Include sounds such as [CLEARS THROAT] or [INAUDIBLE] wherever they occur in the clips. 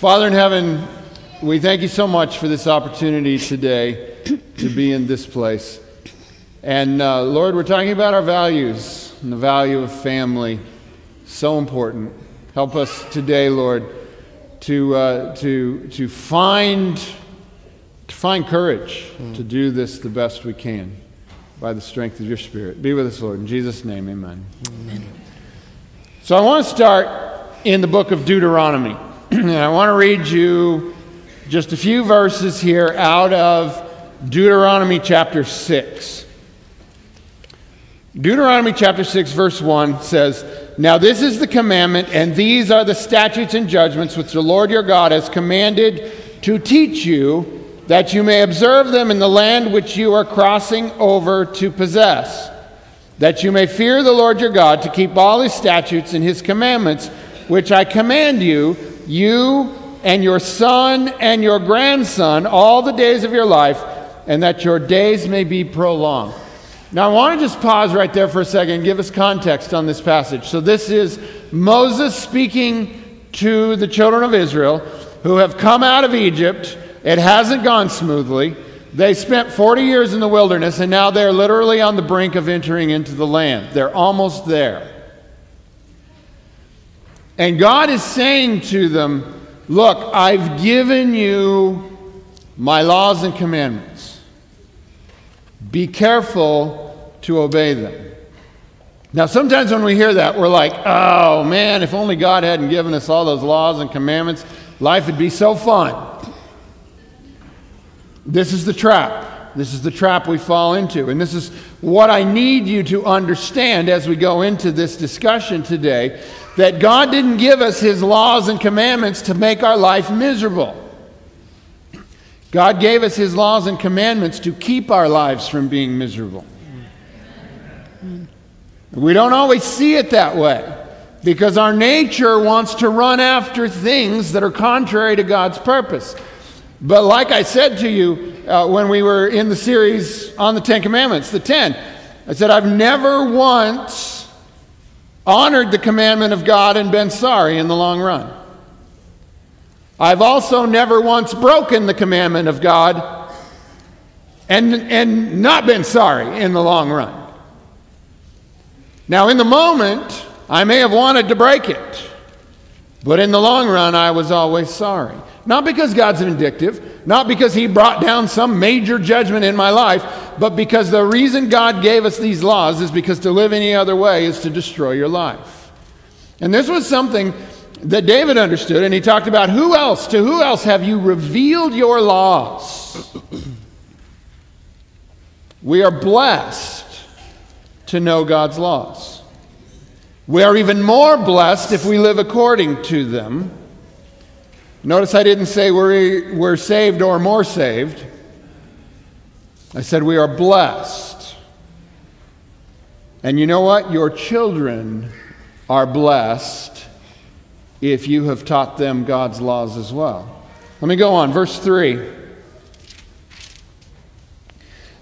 Father in heaven, we thank you so much for this opportunity today to be in this place. And uh, Lord, we're talking about our values and the value of family. So important. Help us today, Lord, to, uh, to, to, find, to find courage mm. to do this the best we can by the strength of your Spirit. Be with us, Lord. In Jesus' name, amen. amen. So I want to start in the book of Deuteronomy. [CLEARS THROAT] and I want to read you just a few verses here out of Deuteronomy chapter 6. Deuteronomy chapter 6, verse 1 says, Now this is the commandment, and these are the statutes and judgments which the Lord your God has commanded to teach you, that you may observe them in the land which you are crossing over to possess, that you may fear the Lord your God to keep all his statutes and his commandments, which I command you, you and your son and your grandson, all the days of your life, and that your days may be prolonged. Now, I want to just pause right there for a second and give us context on this passage. So, this is Moses speaking to the children of Israel who have come out of Egypt. It hasn't gone smoothly. They spent 40 years in the wilderness, and now they're literally on the brink of entering into the land. They're almost there. And God is saying to them, Look, I've given you my laws and commandments. Be careful to obey them. Now, sometimes when we hear that, we're like, oh man, if only God hadn't given us all those laws and commandments, life would be so fun. This is the trap. This is the trap we fall into. And this is what I need you to understand as we go into this discussion today that God didn't give us His laws and commandments to make our life miserable. God gave us His laws and commandments to keep our lives from being miserable. We don't always see it that way because our nature wants to run after things that are contrary to God's purpose. But like I said to you uh, when we were in the series on the Ten Commandments, the ten, I said, I've never once honored the commandment of God and been sorry in the long run. I've also never once broken the commandment of God and, and not been sorry in the long run. Now, in the moment, I may have wanted to break it, but in the long run, I was always sorry. Not because God's vindictive, not because He brought down some major judgment in my life, but because the reason God gave us these laws is because to live any other way is to destroy your life. And this was something that David understood, and he talked about who else, to who else have you revealed your laws? we are blessed to know God's laws. We are even more blessed if we live according to them. Notice I didn't say we're, we're saved or more saved. I said we are blessed. And you know what? Your children are blessed if you have taught them God's laws as well. Let me go on. Verse 3.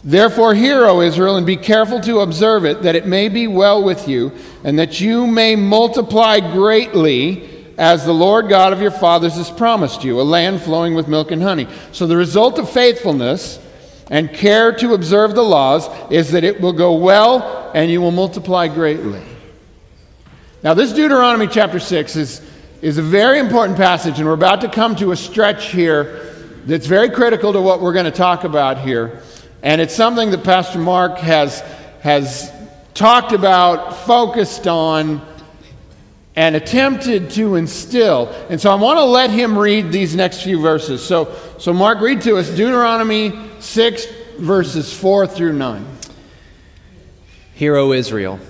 Therefore, hear, O Israel, and be careful to observe it, that it may be well with you, and that you may multiply greatly, as the Lord God of your fathers has promised you, a land flowing with milk and honey. So, the result of faithfulness and care to observe the laws is that it will go well and you will multiply greatly. Now, this Deuteronomy chapter 6 is is a very important passage, and we're about to come to a stretch here that's very critical to what we're going to talk about here. And it's something that Pastor Mark has, has talked about, focused on, and attempted to instill. And so I want to let him read these next few verses. So, so Mark, read to us Deuteronomy 6, verses 4 through 9. Hear, O Israel,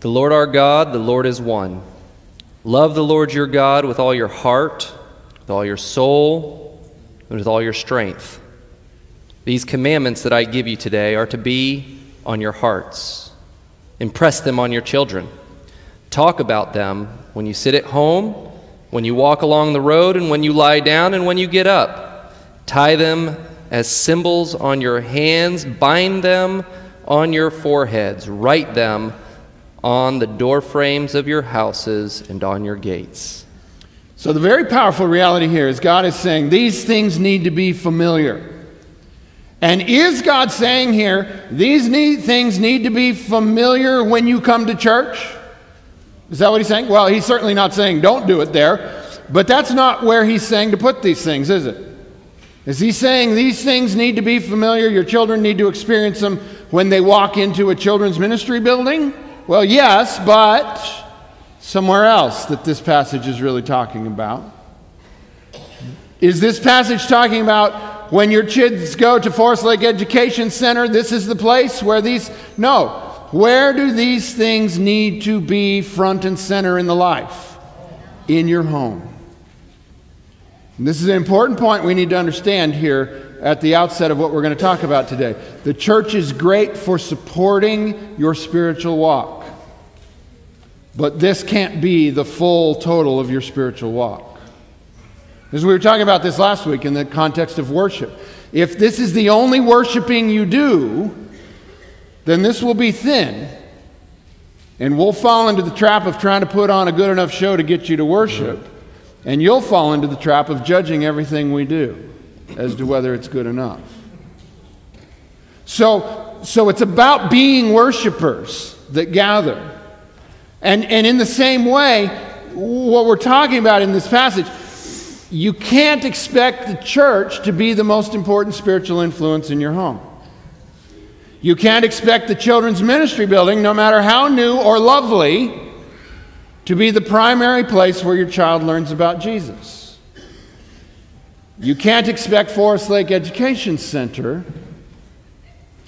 the Lord our God, the Lord is one. Love the Lord your God with all your heart, with all your soul, and with all your strength. These commandments that I give you today are to be on your hearts. Impress them on your children. Talk about them when you sit at home, when you walk along the road, and when you lie down and when you get up. Tie them as symbols on your hands, bind them on your foreheads, write them on the doorframes of your houses and on your gates. So, the very powerful reality here is God is saying these things need to be familiar. And is God saying here, these need, things need to be familiar when you come to church? Is that what he's saying? Well, he's certainly not saying don't do it there, but that's not where he's saying to put these things, is it? Is he saying these things need to be familiar? Your children need to experience them when they walk into a children's ministry building? Well, yes, but somewhere else that this passage is really talking about. Is this passage talking about when your kids go to Forest Lake Education Center, this is the place where these. No. Where do these things need to be front and center in the life? In your home. And this is an important point we need to understand here at the outset of what we're going to talk about today. The church is great for supporting your spiritual walk, but this can't be the full total of your spiritual walk. As we were talking about this last week in the context of worship. If this is the only worshiping you do, then this will be thin. And we'll fall into the trap of trying to put on a good enough show to get you to worship. And you'll fall into the trap of judging everything we do as to whether it's good enough. So, so it's about being worshipers that gather. And, and in the same way, what we're talking about in this passage you can't expect the church to be the most important spiritual influence in your home. You can't expect the children's ministry building, no matter how new or lovely, to be the primary place where your child learns about Jesus. You can't expect Forest Lake Education Center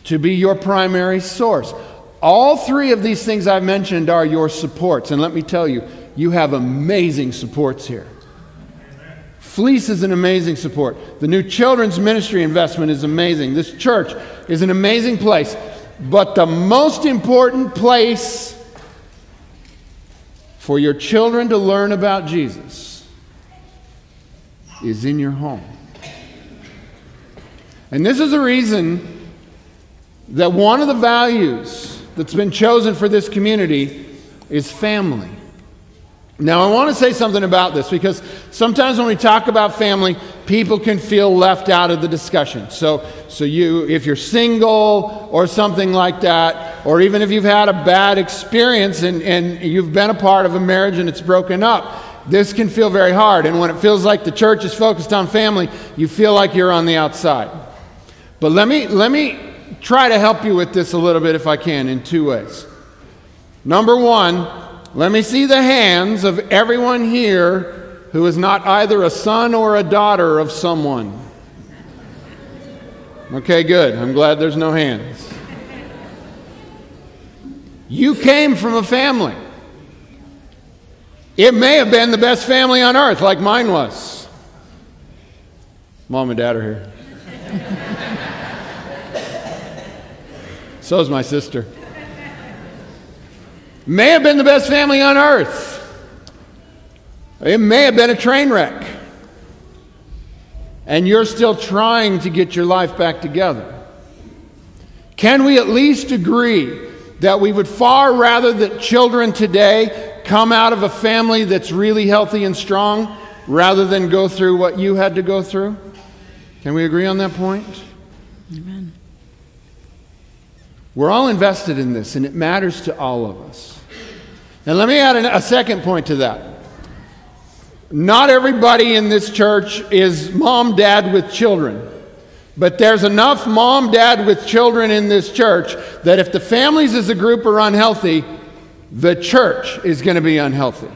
to be your primary source. All three of these things I've mentioned are your supports. And let me tell you, you have amazing supports here. Fleece is an amazing support. The new children's ministry investment is amazing. This church is an amazing place. But the most important place for your children to learn about Jesus is in your home. And this is the reason that one of the values that's been chosen for this community is family. Now, I want to say something about this because sometimes when we talk about family, people can feel left out of the discussion. So, so you, if you're single or something like that, or even if you've had a bad experience and, and you've been a part of a marriage and it's broken up, this can feel very hard. And when it feels like the church is focused on family, you feel like you're on the outside. But let me, let me try to help you with this a little bit if I can in two ways. Number one, let me see the hands of everyone here who is not either a son or a daughter of someone. Okay, good. I'm glad there's no hands. You came from a family. It may have been the best family on earth, like mine was. Mom and dad are here. [LAUGHS] so is my sister. May have been the best family on earth. It may have been a train wreck. And you're still trying to get your life back together. Can we at least agree that we would far rather that children today come out of a family that's really healthy and strong rather than go through what you had to go through? Can we agree on that point? Amen. We're all invested in this, and it matters to all of us. And let me add a second point to that. Not everybody in this church is mom, dad with children. But there's enough mom, dad with children in this church that if the families as a group are unhealthy, the church is going to be unhealthy.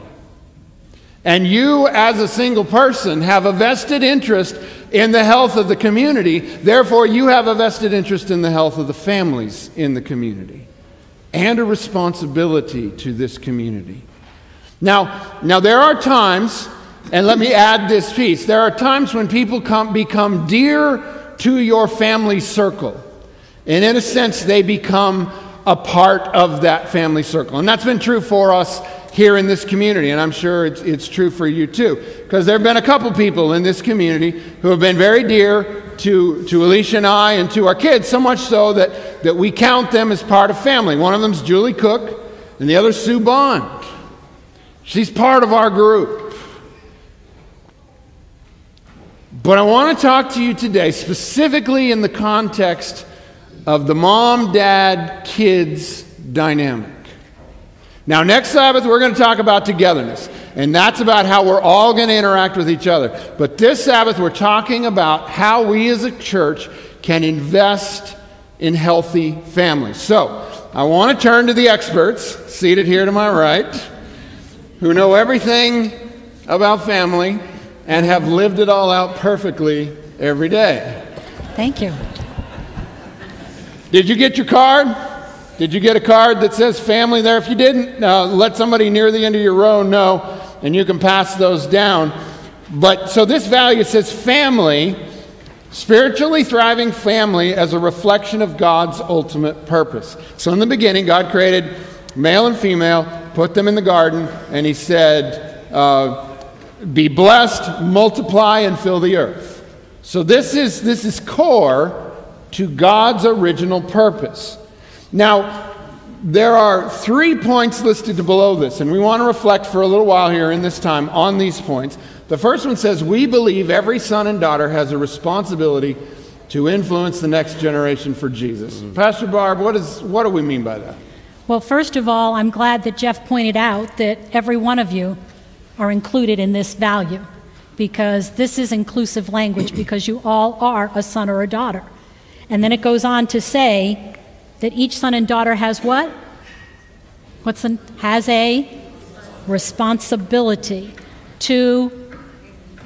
And you, as a single person, have a vested interest in the health of the community. Therefore, you have a vested interest in the health of the families in the community and a responsibility to this community. Now, now there are times, and let me add this piece there are times when people come, become dear to your family circle. And in a sense, they become a part of that family circle. And that's been true for us here in this community, and I'm sure it's, it's true for you too. Because there have been a couple people in this community who have been very dear to, to Alicia and I and to our kids, so much so that, that we count them as part of family. One of them is Julie Cook, and the other Sue Bond. She's part of our group. But I want to talk to you today specifically in the context of the mom, dad, kids dynamic. Now, next Sabbath, we're going to talk about togetherness, and that's about how we're all going to interact with each other. But this Sabbath, we're talking about how we as a church can invest in healthy families. So, I want to turn to the experts, seated here to my right, who know everything about family and have lived it all out perfectly every day. Thank you. Did you get your card? Did you get a card that says family there? If you didn't, uh, let somebody near the end of your row know, and you can pass those down. But so this value says family, spiritually thriving family as a reflection of God's ultimate purpose. So in the beginning, God created male and female, put them in the garden, and He said, uh, "Be blessed, multiply, and fill the earth." So this is this is core to God's original purpose. Now, there are three points listed below this, and we want to reflect for a little while here in this time on these points. The first one says, We believe every son and daughter has a responsibility to influence the next generation for Jesus. Mm-hmm. Pastor Barb, what, is, what do we mean by that? Well, first of all, I'm glad that Jeff pointed out that every one of you are included in this value because this is inclusive language because you all are a son or a daughter. And then it goes on to say that each son and daughter has what? What's the, has a responsibility to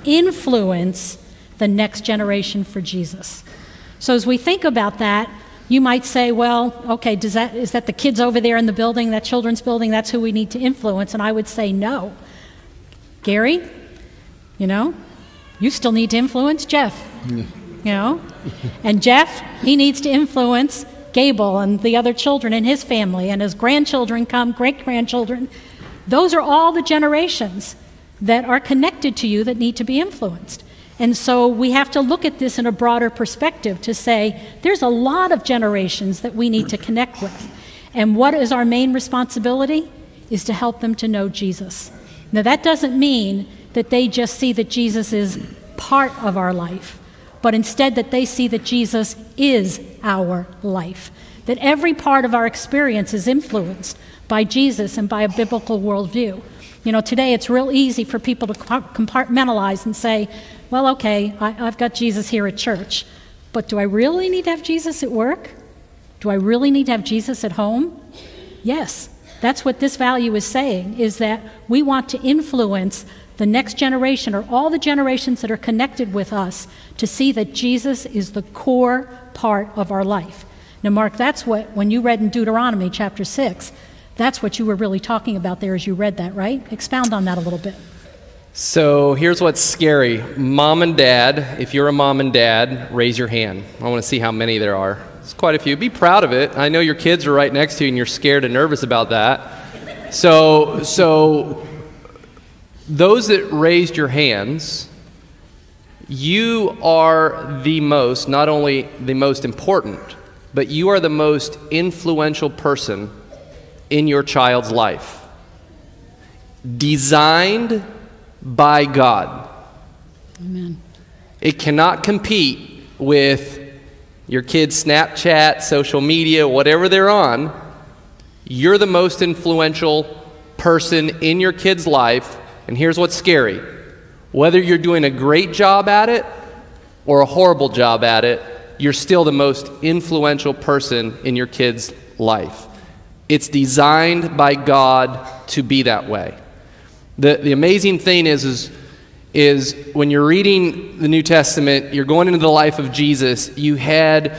influence the next generation for Jesus. So as we think about that, you might say, well, okay, does that, is that the kids over there in the building, that children's building, that's who we need to influence? And I would say no. Gary, you know, you still need to influence Jeff. you know? And Jeff, he needs to influence Gable and the other children in his family, and his grandchildren come, great grandchildren. Those are all the generations that are connected to you that need to be influenced. And so we have to look at this in a broader perspective to say there's a lot of generations that we need to connect with. And what is our main responsibility? Is to help them to know Jesus. Now, that doesn't mean that they just see that Jesus is part of our life but instead that they see that Jesus is our life. That every part of our experience is influenced by Jesus and by a biblical worldview. You know, today it's real easy for people to compartmentalize and say, well, okay, I, have got Jesus here at church, but do I really need to have Jesus at work? Do I really need to have Jesus at home? Yes. That's what this value is saying, is that we want to influence the next generation or all the generations that are connected with us to see that Jesus is the core part of our life. Now, Mark, that's what, when you read in Deuteronomy chapter 6, that's what you were really talking about there as you read that, right? Expound on that a little bit. So here's what's scary. Mom and dad, if you're a mom and dad, raise your hand. I want to see how many there are. It's quite a few. Be proud of it. I know your kids are right next to you and you're scared and nervous about that. So, so those that raised your hands, you are the most, not only the most important, but you are the most influential person in your child's life. Designed by God. Amen. It cannot compete with your kids' Snapchat, social media, whatever they're on. You're the most influential person in your kid's life and here's what's scary whether you're doing a great job at it or a horrible job at it, you're still the most influential person in your kid's life. It's designed by God to be that way. The, the amazing thing is, is, is when you're reading the New Testament, you're going into the life of Jesus, you had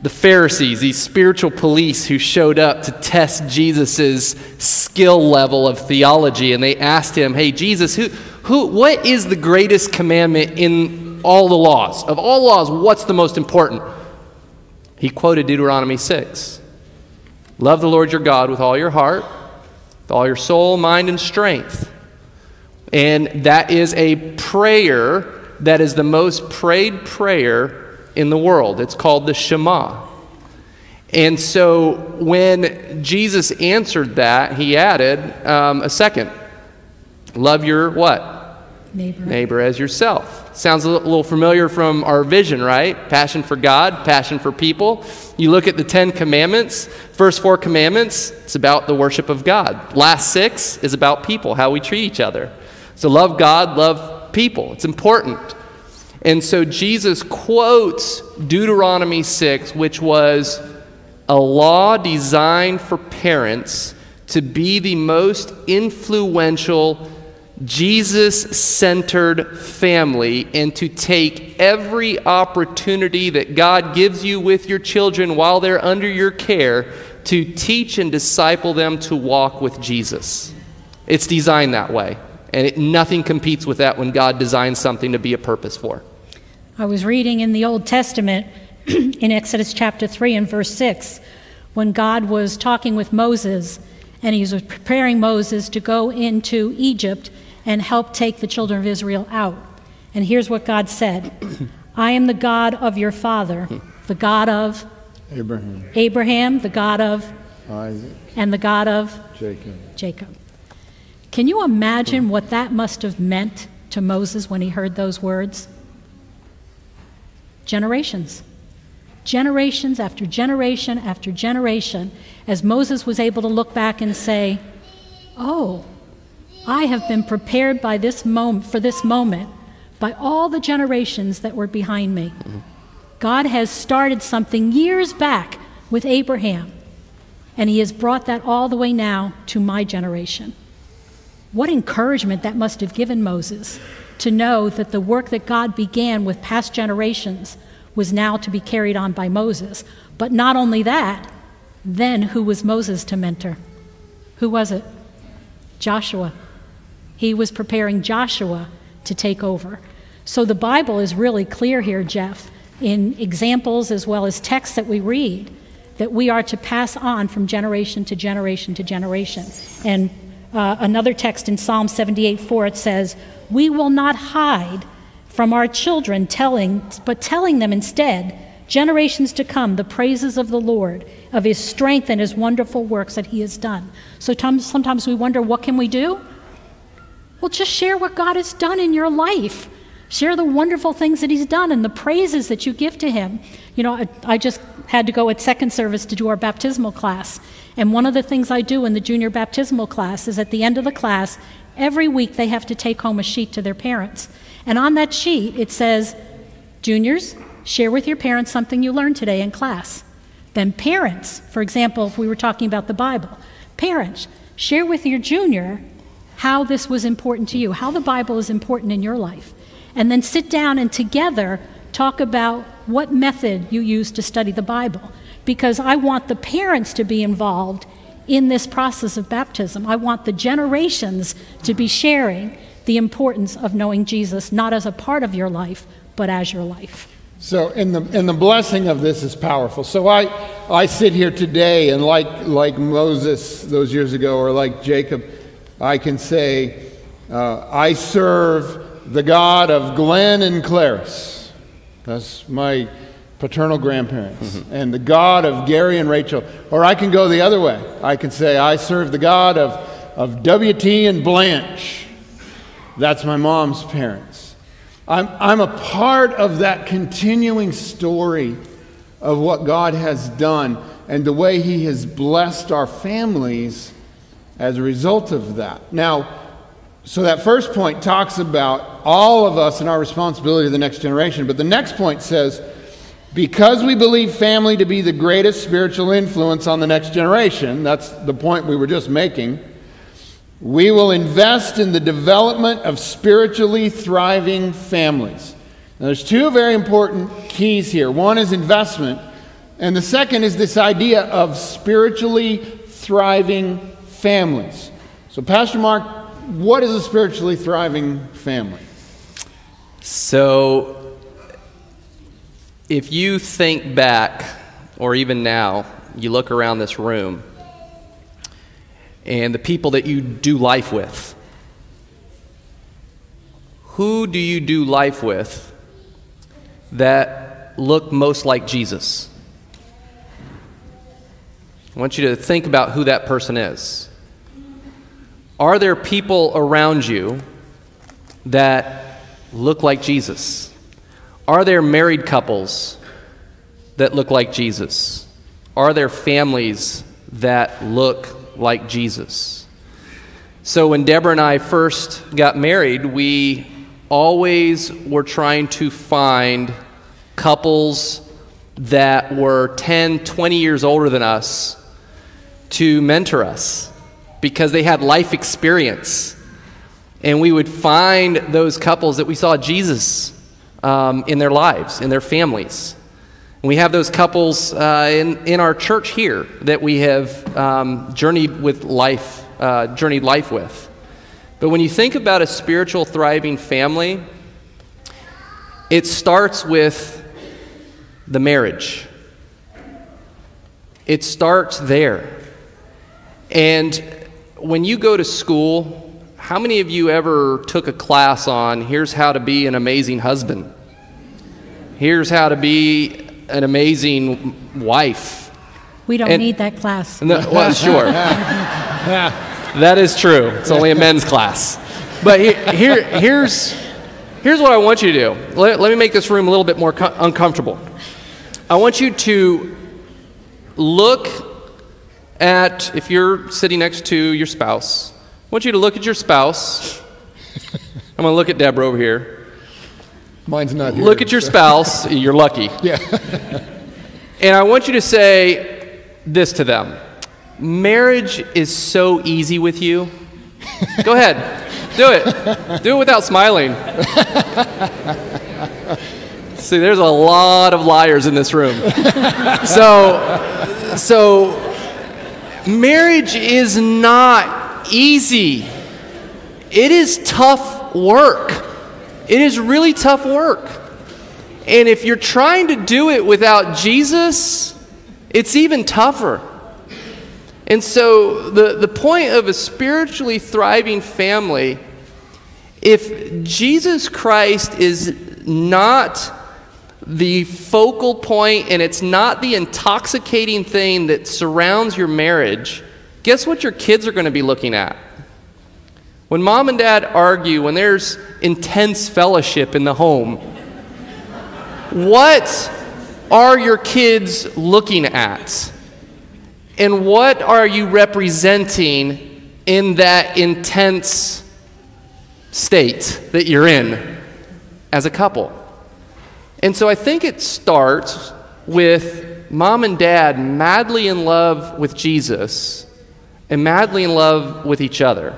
the Pharisees, these spiritual police who showed up to test Jesus' skill level of theology, and they asked him, Hey, Jesus, who, who, what is the greatest commandment in all the laws? Of all laws, what's the most important? He quoted Deuteronomy 6 Love the Lord your God with all your heart, with all your soul, mind, and strength. And that is a prayer that is the most prayed prayer in the world. It's called the Shema. And so when Jesus answered that, he added um, a second love your what? Neighbor. Neighbor as yourself. Sounds a little familiar from our vision, right? Passion for God, passion for people. You look at the Ten Commandments, first four commandments, it's about the worship of God. Last six is about people, how we treat each other. So love God, love people. It's important. And so Jesus quotes Deuteronomy 6, which was a law designed for parents to be the most influential Jesus centered family and to take every opportunity that God gives you with your children while they're under your care to teach and disciple them to walk with Jesus. It's designed that way, and it, nothing competes with that when God designs something to be a purpose for. I was reading in the Old Testament [CLEARS THROAT] in Exodus chapter 3 and verse 6 when God was talking with Moses and he was preparing Moses to go into Egypt and help take the children of Israel out. And here's what God said [CLEARS THROAT] I am the God of your father, the God of Abraham, Abraham, the God of Isaac, and the God of Jacob. Jacob. Can you imagine what that must have meant to Moses when he heard those words? Generations. Generations after generation after generation, as Moses was able to look back and say, Oh, I have been prepared by this moment for this moment by all the generations that were behind me. God has started something years back with Abraham, and he has brought that all the way now to my generation. What encouragement that must have given Moses to know that the work that God began with past generations was now to be carried on by Moses. But not only that, then who was Moses to mentor? Who was it? Joshua. He was preparing Joshua to take over. So the Bible is really clear here, Jeff, in examples as well as texts that we read, that we are to pass on from generation to generation to generation. And uh, another text in Psalm 78 4, it says, We will not hide from our children telling, but telling them instead, generations to come, the praises of the Lord, of his strength and his wonderful works that he has done. So sometimes we wonder, what can we do? Well, just share what God has done in your life. Share the wonderful things that He's done and the praises that you give to Him. You know, I, I, just had to go at second service to do our baptismal class. And one of the things I do in the junior baptismal class is at the end of the class, every week they have to take home a sheet to their parents. And on that sheet, it says, Juniors, share with your parents something you learned today in class. Then, parents, for example, if we were talking about the Bible, parents, share with your junior how this was important to you, how the Bible is important in your life. And then sit down and together talk about what method you use to study the Bible. Because I want the parents to be involved in this process of baptism. I want the generations to be sharing the importance of knowing Jesus, not as a part of your life, but as your life. So, and the, and the blessing of this is powerful. So, I, I sit here today, and like, like Moses those years ago, or like Jacob, I can say, uh, I serve the God of Glenn and Clarice. That's my paternal grandparents. Mm-hmm. And the God of Gary and Rachel. Or I can go the other way. I can say, I serve the God of, of W.T. and Blanche. That's my mom's parents. I'm, I'm a part of that continuing story of what God has done and the way He has blessed our families as a result of that. Now, so that first point talks about all of us and our responsibility to the next generation, but the next point says, because we believe family to be the greatest spiritual influence on the next generation, that's the point we were just making, we will invest in the development of spiritually thriving families. Now, there's two very important keys here. One is investment, and the second is this idea of spiritually thriving families. So, Pastor Mark, what is a spiritually thriving family? So, if you think back, or even now, you look around this room, and the people that you do life with, who do you do life with that look most like Jesus? I want you to think about who that person is. Are there people around you that look like Jesus? Are there married couples that look like Jesus? Are there families that look like Jesus? So when Deborah and I first got married, we always were trying to find couples that were 10, 20 years older than us to mentor us because they had life experience. And we would find those couples that we saw Jesus um, in their lives, in their families. And we have those couples uh, in, in our church here that we have um, journeyed with life, uh, journeyed life with. But when you think about a spiritual, thriving family, it starts with the marriage. It starts there. And when you go to school, how many of you ever took a class on here's how to be an amazing husband? Here's how to be an amazing wife. We don't And- need that class. No, well, sure. [LAUGHS] that is true. It's only a men's class. But he- here, here's, here's what I want you to do. Let, let me make this room a little bit more co- uncomfortable. I want you to look at, if you're sitting next to your spouse, want you to look at your spouse. I'm going to look at Deborah over here. Mine's not here. Look at your spouse. You're lucky. [LAUGHS] Yeah. And I want you to say this to them Marriage is so easy with you. Go ahead. Do it. Do it without smiling. See, there's a lot of liars in this room. So, so marriage is not easy. It is tough work. It is really tough work. And if you're trying to do it without Jesus, it's even tougher. And so, the, the point of a spiritually thriving family, if Jesus Christ is not the focal point and it's not the intoxicating thing that surrounds your marriage, guess what your kids are going to be looking at? When mom and dad argue, when there's intense fellowship in the home, what are your kids looking at? And what are you representing in that intense state that you're in as a couple? And so I think it starts with mom and dad madly in love with Jesus and madly in love with each other.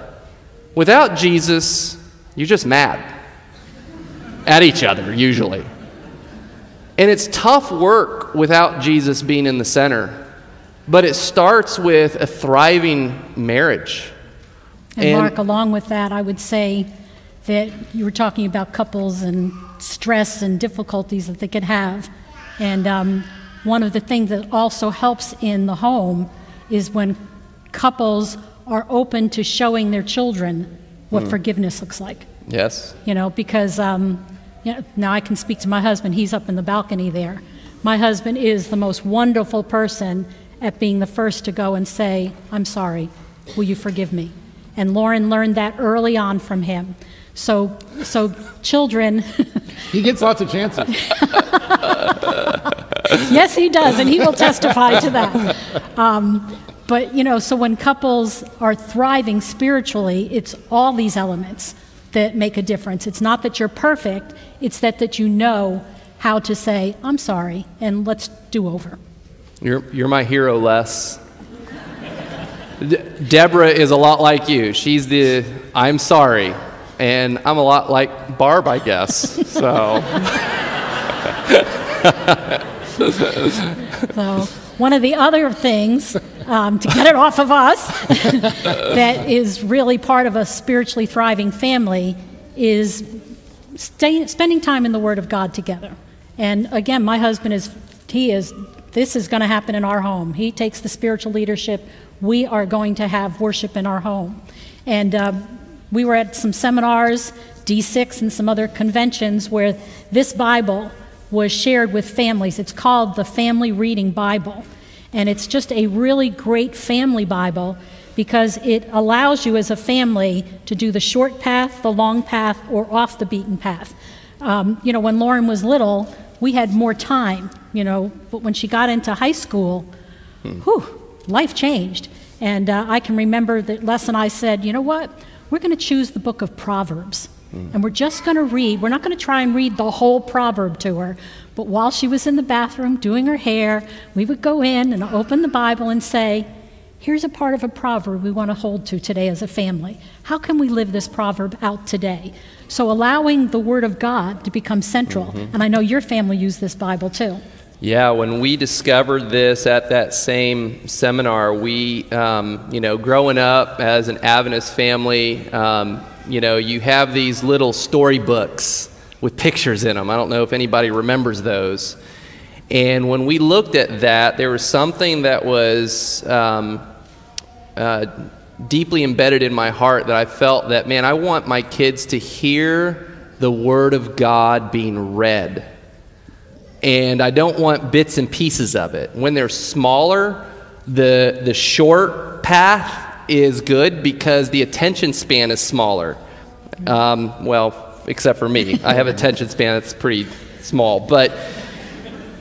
Without Jesus, you're just mad at each other, usually. And it's tough work without Jesus being in the center. But it starts with a thriving marriage. And, And- Mark, along with that, I would say that you were talking about couples and stress and difficulties that they could have. And um, one of the things that also helps in the home is when couples are open to showing their children what forgiveness looks like. Yes? You know, because um, you know, now I can speak to my husband. He's up in the balcony there. My husband is the most wonderful person at being the first to go and say, I'm sorry. Will you forgive me? And Lauren learned that early on from him. So, so children, He gets lots of chances. [LAUGHS] yes, he does, and he will testify to that. Um, but, you know, so when couples are thriving spiritually, it's all these elements that make a difference. It's not that you're perfect, it's that, that you know how to say, I'm sorry, and let's do over. You're, you're my hero, Les. De- Deborah is a lot like you. She's the I'm sorry. And I'm a lot like Barb, I guess. So, [LAUGHS] [LAUGHS] So, one of the other things um, to get it off of us [LAUGHS] that is really part of a spiritually thriving family is stay, spending time in the Word of God together. And again, my husband is, he is, this is going to happen in our home. He takes the spiritual leadership. We are going to have worship in our home. And um, we were at some seminars, D6, and some other conventions where this Bible was shared with families. It's called the Family Reading Bible. And it's just a really great family Bible because it allows you as a family to do the short path, the long path, or off the beaten path. Um, you know, when Lauren was little, we had more time, you know, but when she got into high school, whew, life changed. And uh, I can remember that Les and I said, you know what? We're going to choose the book of Proverbs. And we're just going to read. We're not going to try and read the whole proverb to her. But while she was in the bathroom doing her hair, we would go in and open the Bible and say, Here's a part of a proverb we want to hold to today as a family. How can we live this proverb out today? So, allowing the Word of God to become central. And I know your family used this Bible too. Yeah, when we discovered this at that same seminar, we, um, you know, growing up as an Adventist family, um, you know, you have these little storybooks with pictures in them. I don't know if anybody remembers those. And when we looked at that, there was something that was um, uh, deeply embedded in my heart that I felt that, man, I want my kids to hear the Word of God being read and I don't want bits and pieces of it. When they're smaller, the, the short path is good because the attention span is smaller. Um, well, except for me. I have attention span that's pretty small. But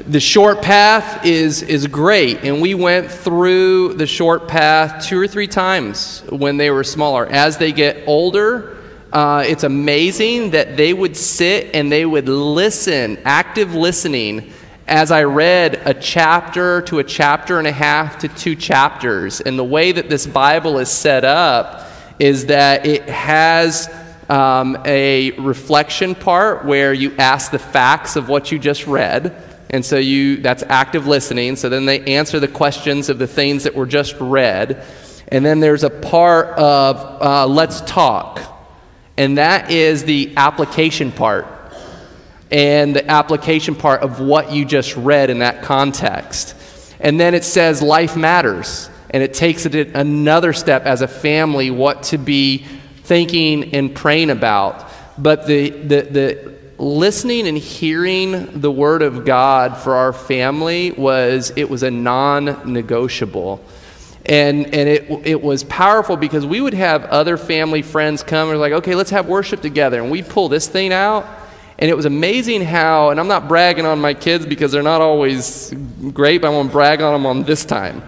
the short path is, is great. And we went through the short path two or three times when they were smaller. As they get older, uh, it's amazing that they would sit and they would listen, active listening, as I read a chapter to a chapter and a half to two chapters. And the way that this Bible is set up is that it has um, a reflection part where you ask the facts of what you just read. And so you that's active listening. So then they answer the questions of the things that were just read. And then there's a part of uh, let's talk and that is the application part. And the application part of what you just read in that context. And then it says life matters. And it takes it another step as a family what to be thinking and praying about. But the, the, the listening and hearing the word of God for our family was it was a non-negotiable. And, and it, it was powerful because we would have other family friends come and like, okay, let's have worship together. And we'd pull this thing out. And it was amazing how, and I'm not bragging on my kids because they're not always great, but I want to brag on them on this time.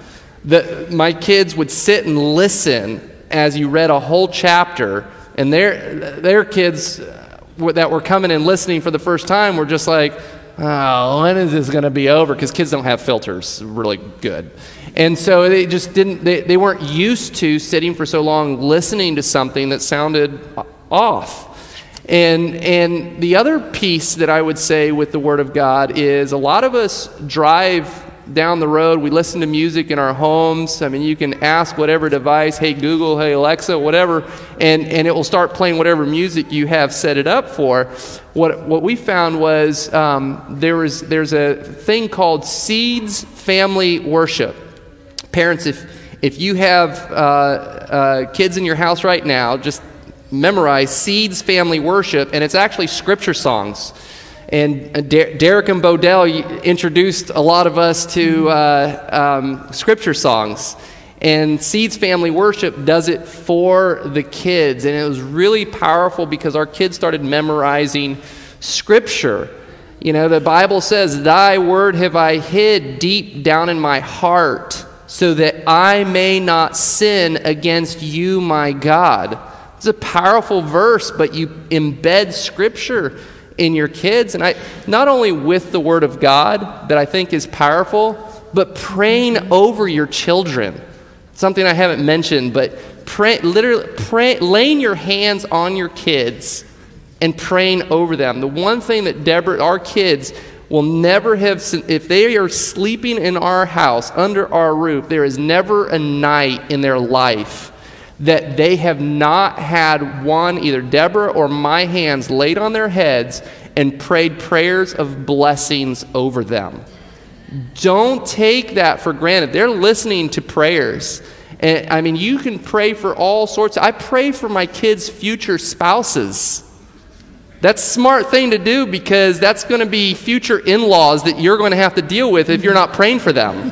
That my kids would sit and listen as you read a whole chapter, and their, their kids uh, that were coming and listening for the first time were just like, oh, when is this going to be over? Because kids don't have filters really good. And so they just didn't, they, they weren't used to sitting for so long listening to something that sounded off. And, and the other piece that I would say with the Word of God is a lot of us drive down the road, we listen to music in our homes. I mean, you can ask whatever device, hey Google, hey Alexa, whatever, and, and it will start playing whatever music you have set it up for. What, what we found was um, there was there's a thing called Seeds Family Worship. Parents, if, if you have uh, uh, kids in your house right now, just memorize Seeds Family Worship, and it's actually scripture songs. And uh, Derek and Bodell introduced a lot of us to uh, um, scripture songs. And Seeds Family Worship does it for the kids. And it was really powerful because our kids started memorizing scripture. You know, the Bible says, Thy word have I hid deep down in my heart so that I may not sin against you, my God. It's a powerful verse, but you embed scripture in your kids. And I, not only with the word of God that I think is powerful, but praying over your children. Something I haven't mentioned, but pray, literally pray, laying your hands on your kids and praying over them. The one thing that Deborah, our kids, will never have, if they are sleeping in our house, under our roof, there is never a night in their life that they have not had one, either Deborah or my hands laid on their heads and prayed prayers of blessings over them. Don't take that for granted. They're listening to prayers. And I mean, you can pray for all sorts. I pray for my kids' future spouses. That's a smart thing to do because that's going to be future in laws that you're going to have to deal with if you're not praying for them.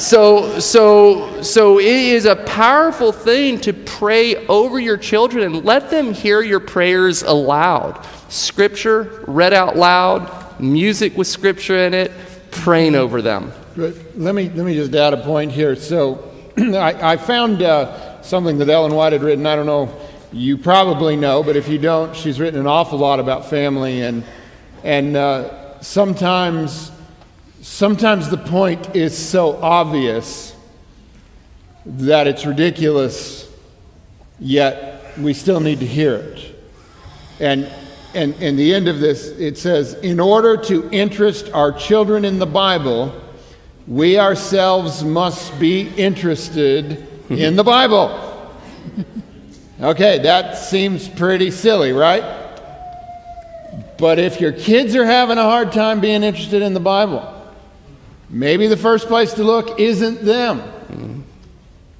So so so it is a powerful thing to pray over your children and let them hear your prayers aloud. Scripture read out loud, music with scripture in it, praying over them. Let me let me just add a point here. So [CLEARS THROAT] I, I, found uh, something that Ellen White had written. I don't know, you probably know, but if you don't, she's written an awful lot about family and and uh, sometimes sometimes the point is so obvious that it's ridiculous, yet we still need to hear it. And and in the end of this, it says, in order to interest our children in the Bible, we ourselves must be interested in the Bible. [LAUGHS] Okay, that seems pretty silly, right? But if your kids are having a hard time being interested in the Bible, maybe the first place to look isn't them.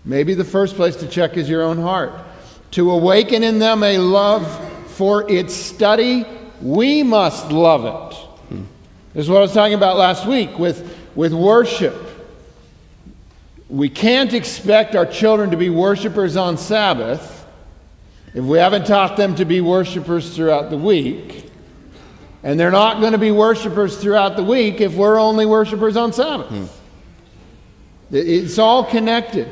Maybe the first place to check is your own heart. To awaken in them a love for its study, we must love it. This is what I was talking about last week with, with worship. We can't expect our children to be worshipers on Sabbath if we haven't taught them to be worshipers throughout the week. And they're not going to be worshipers throughout the week if we're only worshipers on Sabbath. Hmm. It's all connected.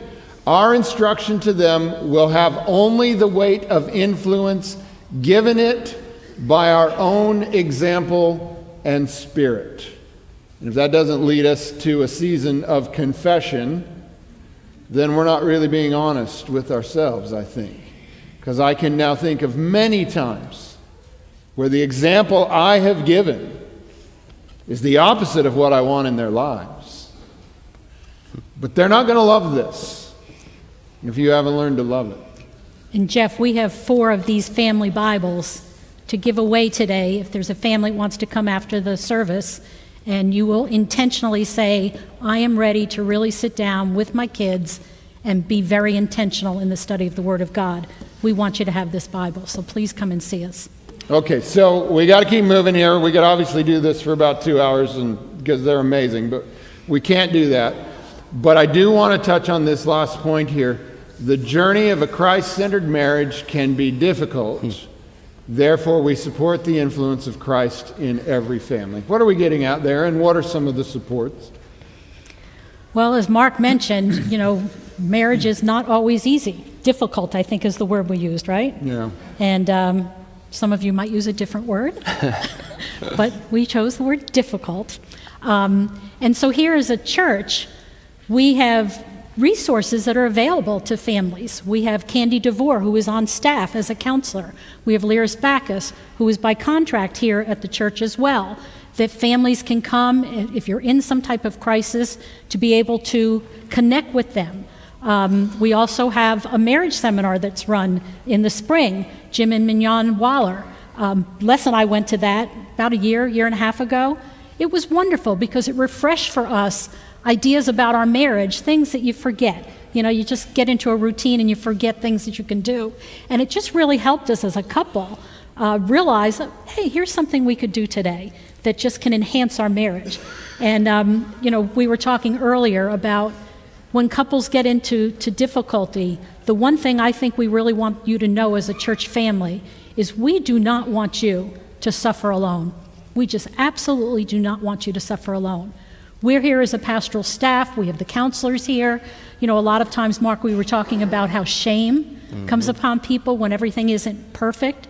Our instruction to them will have only the weight of influence given it by our own example and spirit. And if that doesn't lead us to a season of confession, then we're not really being honest with ourselves, I think. Because I can now think of many times where the example I have given is the opposite of what I want in their lives. But they're not going to love this if you haven't learned to love it. And Jeff, we have four of these family Bibles to give away today. If there's a family that wants to come after the service, and you will intentionally say, I am ready to really sit down with my kids and be very intentional in the study of the Word of God. We want you to have this Bible, so please come and see us. Okay, so we got to keep moving here. We could obviously do this for about two hours and because they're amazing, but we can't do that. But I do want to touch on this last point here. The journey of a Christ centered marriage can be difficult. Therefore, we support the influence of Christ in every family. What are we getting out there, and what are some of the supports? Well, as Mark mentioned, you know, marriage is not always easy. Difficult, I think, is the word we used, right? Yeah. And um, some of you might use a different word, [LAUGHS] but we chose the word difficult. Um, and so, here as a church, we have resources that are available to families. We have Candy DeVore, who is on staff as a counselor. We have Lyris Backus, who is by contract here at the church as well. That families can come, if you're in some type of crisis, to be able to connect with them. Um, we also have a marriage seminar that's run in the spring. Jim and Mignon Waller. Um, Les and I went to that about a year, year and a half ago. It was wonderful because it refreshed for us ideas about our marriage, things that you forget. You know, you just get into a routine and you forget things that you can do. And it just really helped us as a couple uh, realize, hey, here's something we could do today that just can enhance our marriage. And, um, you know, we were talking earlier about when couples get into to difficulty, the one thing I think we really want you to know as a church family is we do not want you to suffer alone. We just absolutely do not want you to suffer alone. We're here as a pastoral staff. We have the counselors here. You know, a lot of times, Mark, we were talking about how shame mm-hmm. comes upon people when everything isn't perfect.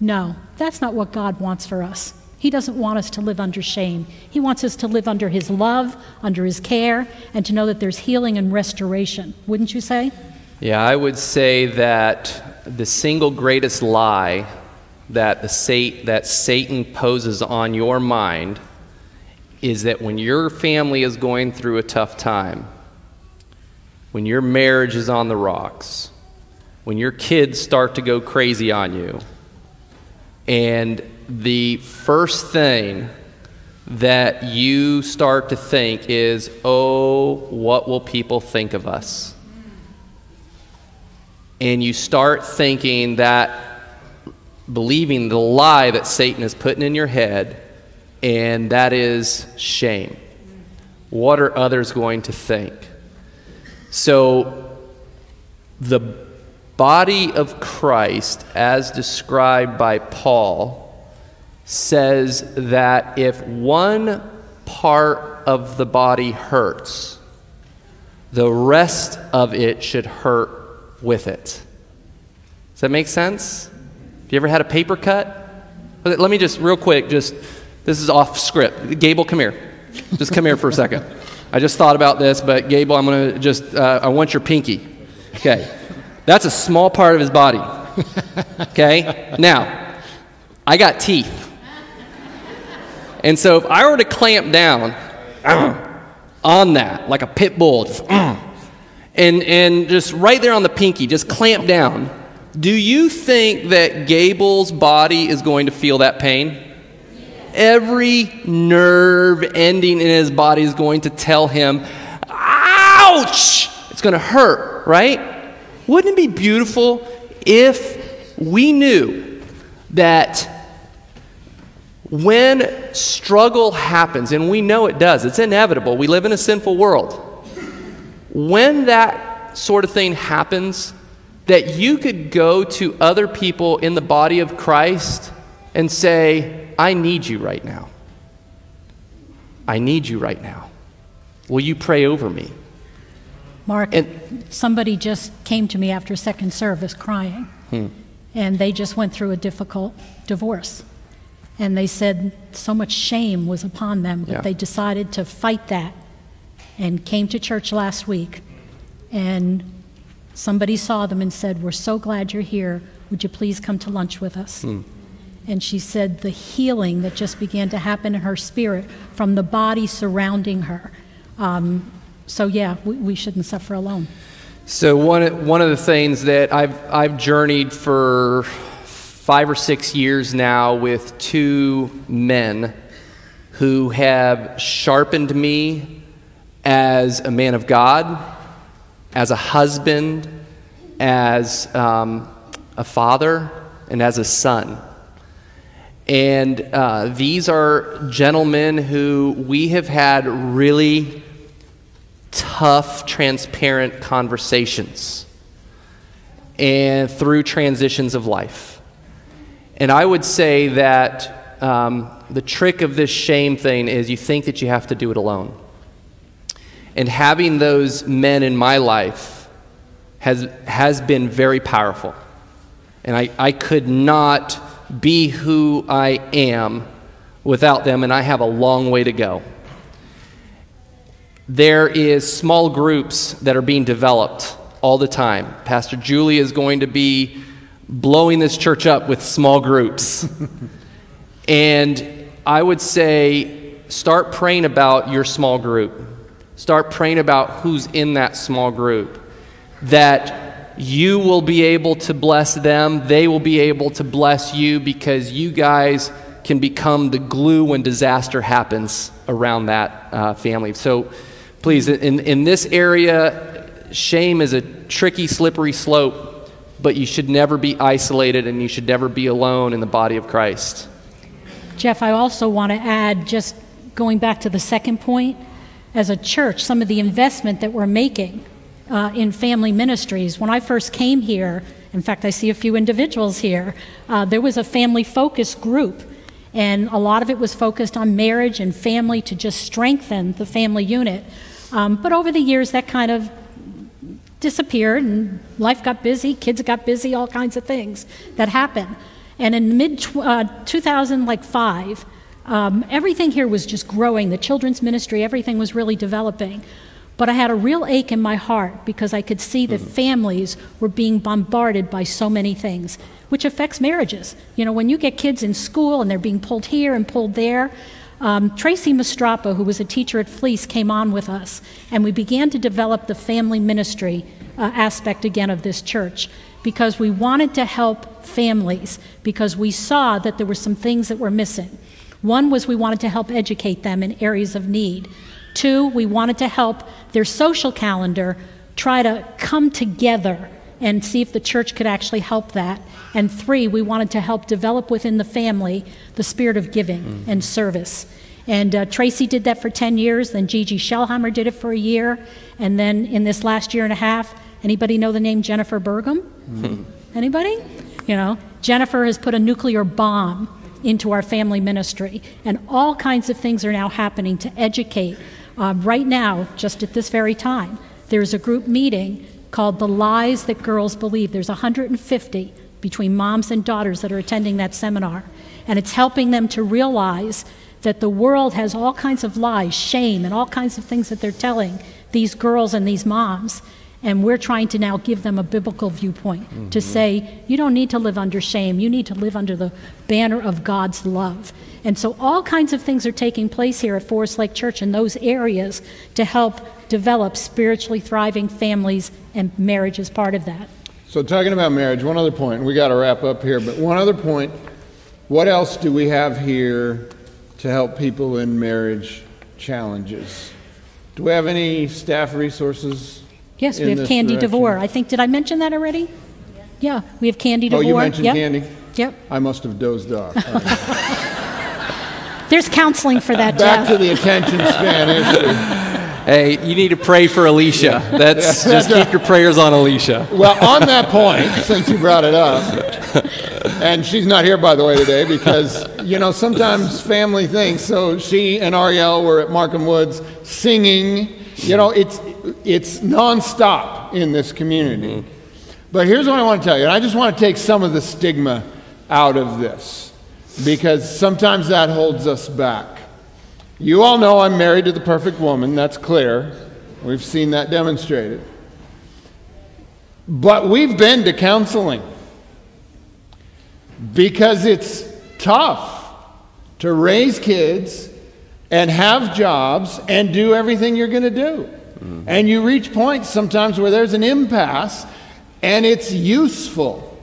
No, that's not what God wants for us. He doesn't want us to live under shame. He wants us to live under His love, under His care, and to know that there's healing and restoration. Wouldn't you say? Yeah, I would say that the single greatest lie that, the Sat- that Satan poses on your mind is that when your family is going through a tough time, when your marriage is on the rocks, when your kids start to go crazy on you, and the first thing that you start to think is, oh, what will people think of us? And you start thinking that, believing the lie that Satan is putting in your head and that is shame. What are others going to think? So, the body of Christ, as described by Paul, says that if one part of the body hurts, the rest of it should hurt with it. Does that make sense? Have you ever had a paper cut? Let me just, real quick, just, this is off script. Gable, come here. Just come here for a second. I just thought about this, but Gable, I'm going to just, uh, I want your pinky. Okay. That's a small part of his body. Okay? Now, I got teeth. And so if I were to clamp down uh-huh. on that, like a pit bull, just, uh-huh. and, and just right there on the pinky, just clamp down, do you think that Gable's body is going to feel that pain? Every nerve ending in his body is going to tell him, ouch! It's going to hurt, right? Wouldn't it be beautiful if we knew that when struggle happens, and we know it does, it's inevitable, we live in a sinful world. When that sort of thing happens, that you could go to other people in the body of Christ and say, I need you right now. I need you right now. Will you pray over me? Mark, and, somebody just came to me after second service crying, hmm. and they just went through a difficult divorce. And they said so much shame was upon them that yeah. they decided to fight that and came to church last week. And somebody saw them and said, We're so glad you're here. Would you please come to lunch with us? Mm. And she said the healing that just began to happen in her spirit from the body surrounding her. Um, so, yeah, we, we shouldn't suffer alone. So, one, one of the things that I've, I've journeyed for five or six years now with two men who have sharpened me as a man of God, as a husband, as um, a father, and as a son. And uh, these are gentlemen who we have had really tough, transparent conversations and through transitions of life. And I would say that um, the trick of this shame thing is you think that you have to do it alone. And having those men in my life has, has been very powerful. And I, I could not be who I am without them, and I have a long way to go. There is small groups that are being developed all the time. Pastor Julie is going to be blowing this church up with small groups. and I would say start praying about your small group. Start praying about who's in that small group. That you will be able to bless them, they will be able to bless you because you guys can become the glue when disaster happens around that uh, family. So please, in, in this area, shame is a tricky, slippery slope but you should never be isolated and you should never be alone in the body of Christ. Jeff, I also want to add, just going back to the second point, as a church, some of the investment that we're making uh, in family ministries. When I first came here, in fact, I see a few individuals here, uh, there was a family focus group, and a lot of it was focused on marriage and family to just strengthen the family unit. Um, but over the years, that kind of disappeared and life got busy, kids got busy, all kinds of things that happen. And in mid uh, 2005, um, everything here was just growing. The children's ministry, everything was really developing. But I had a real ache in my heart because I could see that mm-hmm. families were being bombarded by so many things, which affects marriages. You know, when you get kids in school and they're being pulled here and pulled there, um, Tracy Mastrapa, who was a teacher at Fleece, came on with us, and we began to develop the family ministry uh, aspect again of this church because we wanted to help families because we saw that there were some things that were missing. One was we wanted to help educate them in areas of need. Two, we wanted to help their social calendar try to come together and see if the church could actually help that. And three, we wanted to help develop within the family the spirit of giving mm. and service. And uh, Tracy did that for 10 years, then Gigi Shellheimer did it for a year, and then in this last year and a half, anybody know the name Jennifer Burgum? Anybody? You know, Jennifer has put a nuclear bomb into our family ministry, and all kinds of things are now happening to educate. Uh, right now, just at this very time, there's a group meeting called The Lies That Girls Believe. There's 150 between moms and daughters that are attending that seminar, and it's helping them to realize that the world has all kinds of lies, shame, and all kinds of things that they're telling these girls and these moms. And we're trying to now give them a biblical viewpoint mm-hmm. to say, you don't need to live under shame. You need to live under the banner of God's love. And so, all kinds of things are taking place here at Forest Lake Church in those areas to help develop spiritually thriving families, and marriage is part of that. So, talking about marriage, one other point, we got to wrap up here, but one other point what else do we have here to help people in marriage challenges? Do we have any staff resources? Yes, we have Candy direction? DeVore. I think, did I mention that already? Yeah, we have Candy DeVore. Oh, you mentioned yep. Candy? Yep. I must have dozed off. [LAUGHS] There's counseling for that, Back Jeff. to the attention span issue. Hey, you need to pray for Alicia. That's just keep your prayers on Alicia. Well, on that point, since you brought it up, and she's not here by the way today because you know sometimes family things. So she and Ariel were at Markham Woods singing. You know, it's it's nonstop in this community. Mm-hmm. But here's what I want to tell you. And I just want to take some of the stigma out of this because sometimes that holds us back. You all know I'm married to the perfect woman, that's clear. We've seen that demonstrated. But we've been to counseling because it's tough to raise kids and have jobs and do everything you're going to do. Mm-hmm. And you reach points sometimes where there's an impasse, and it's useful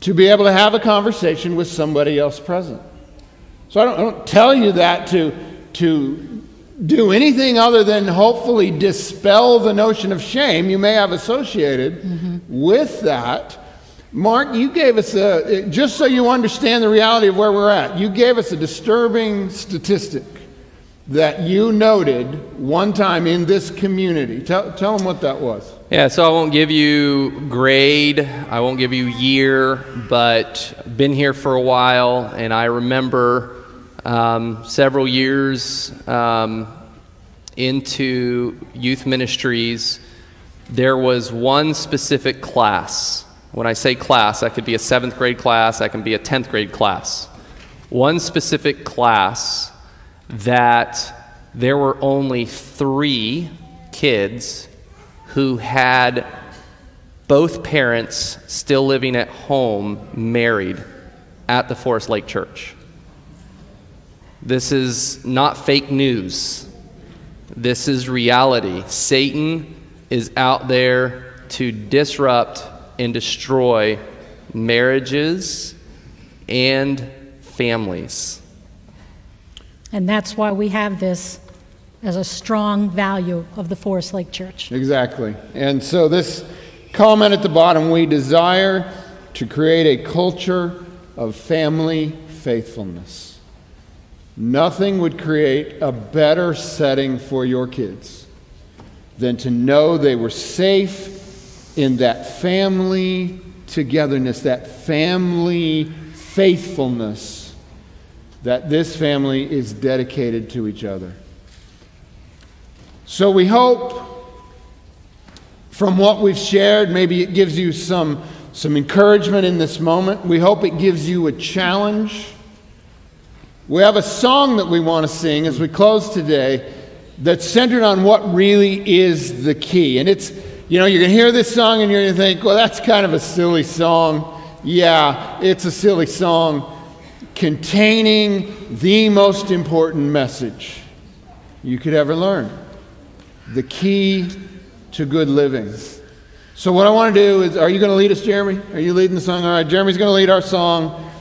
to be able to have a conversation with somebody else present. So I don't, I don't tell you that to, to do anything other than hopefully dispel the notion of shame you may have associated mm-hmm. with that. Mark, you gave us a, just so you understand the reality of where we're at, you gave us a disturbing statistic that you noted one time in this community. Tell, tell them what that was. Yeah, so I won't give you grade, I won't give you year, but been here for a while, and I remember um, several years um, into youth ministries, there was one specific class when I say class, that could be a seventh grade class, that can be a 10th grade class. One specific class that there were only three kids who had both parents still living at home married at the Forest Lake Church. This is not fake news. This is reality. Satan is out there to disrupt and destroy marriages and families. And that's why we have this as a strong value of the Forest Lake Church. Exactly. And so, this comment at the bottom we desire to create a culture of family faithfulness. Nothing would create a better setting for your kids than to know they were safe in that family togetherness, that family faithfulness, that this family is dedicated to each other. So we hope from what we've shared, maybe it gives you some, some encouragement in this moment. We hope it gives you a challenge. We have a song that we want to sing as we close today that's centered on what really is the key. And it's you know, you're going to hear this song and you're going to think, well, that's kind of a silly song. Yeah, it's a silly song containing the most important message you could ever learn the key to good living. So, what I want to do is, are you going to lead us, Jeremy? Are you leading the song? All right, Jeremy's going to lead our song.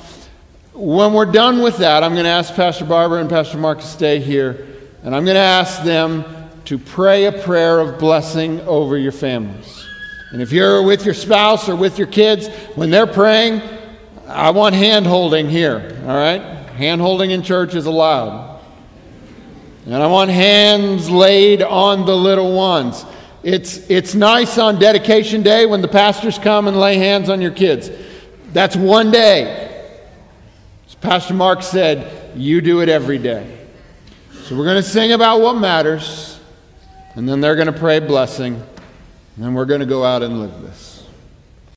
When we're done with that, I'm going to ask Pastor Barbara and Pastor Mark to stay here, and I'm going to ask them to pray a prayer of blessing over your families. And if you're with your spouse or with your kids, when they're praying, I want hand holding here, all right? Hand holding in church is allowed. And I want hands laid on the little ones. It's, it's nice on dedication day when the pastors come and lay hands on your kids. That's one day. As Pastor Mark said, you do it every day. So we're going to sing about what matters, and then they're going to pray blessing, and then we're going to go out and live this.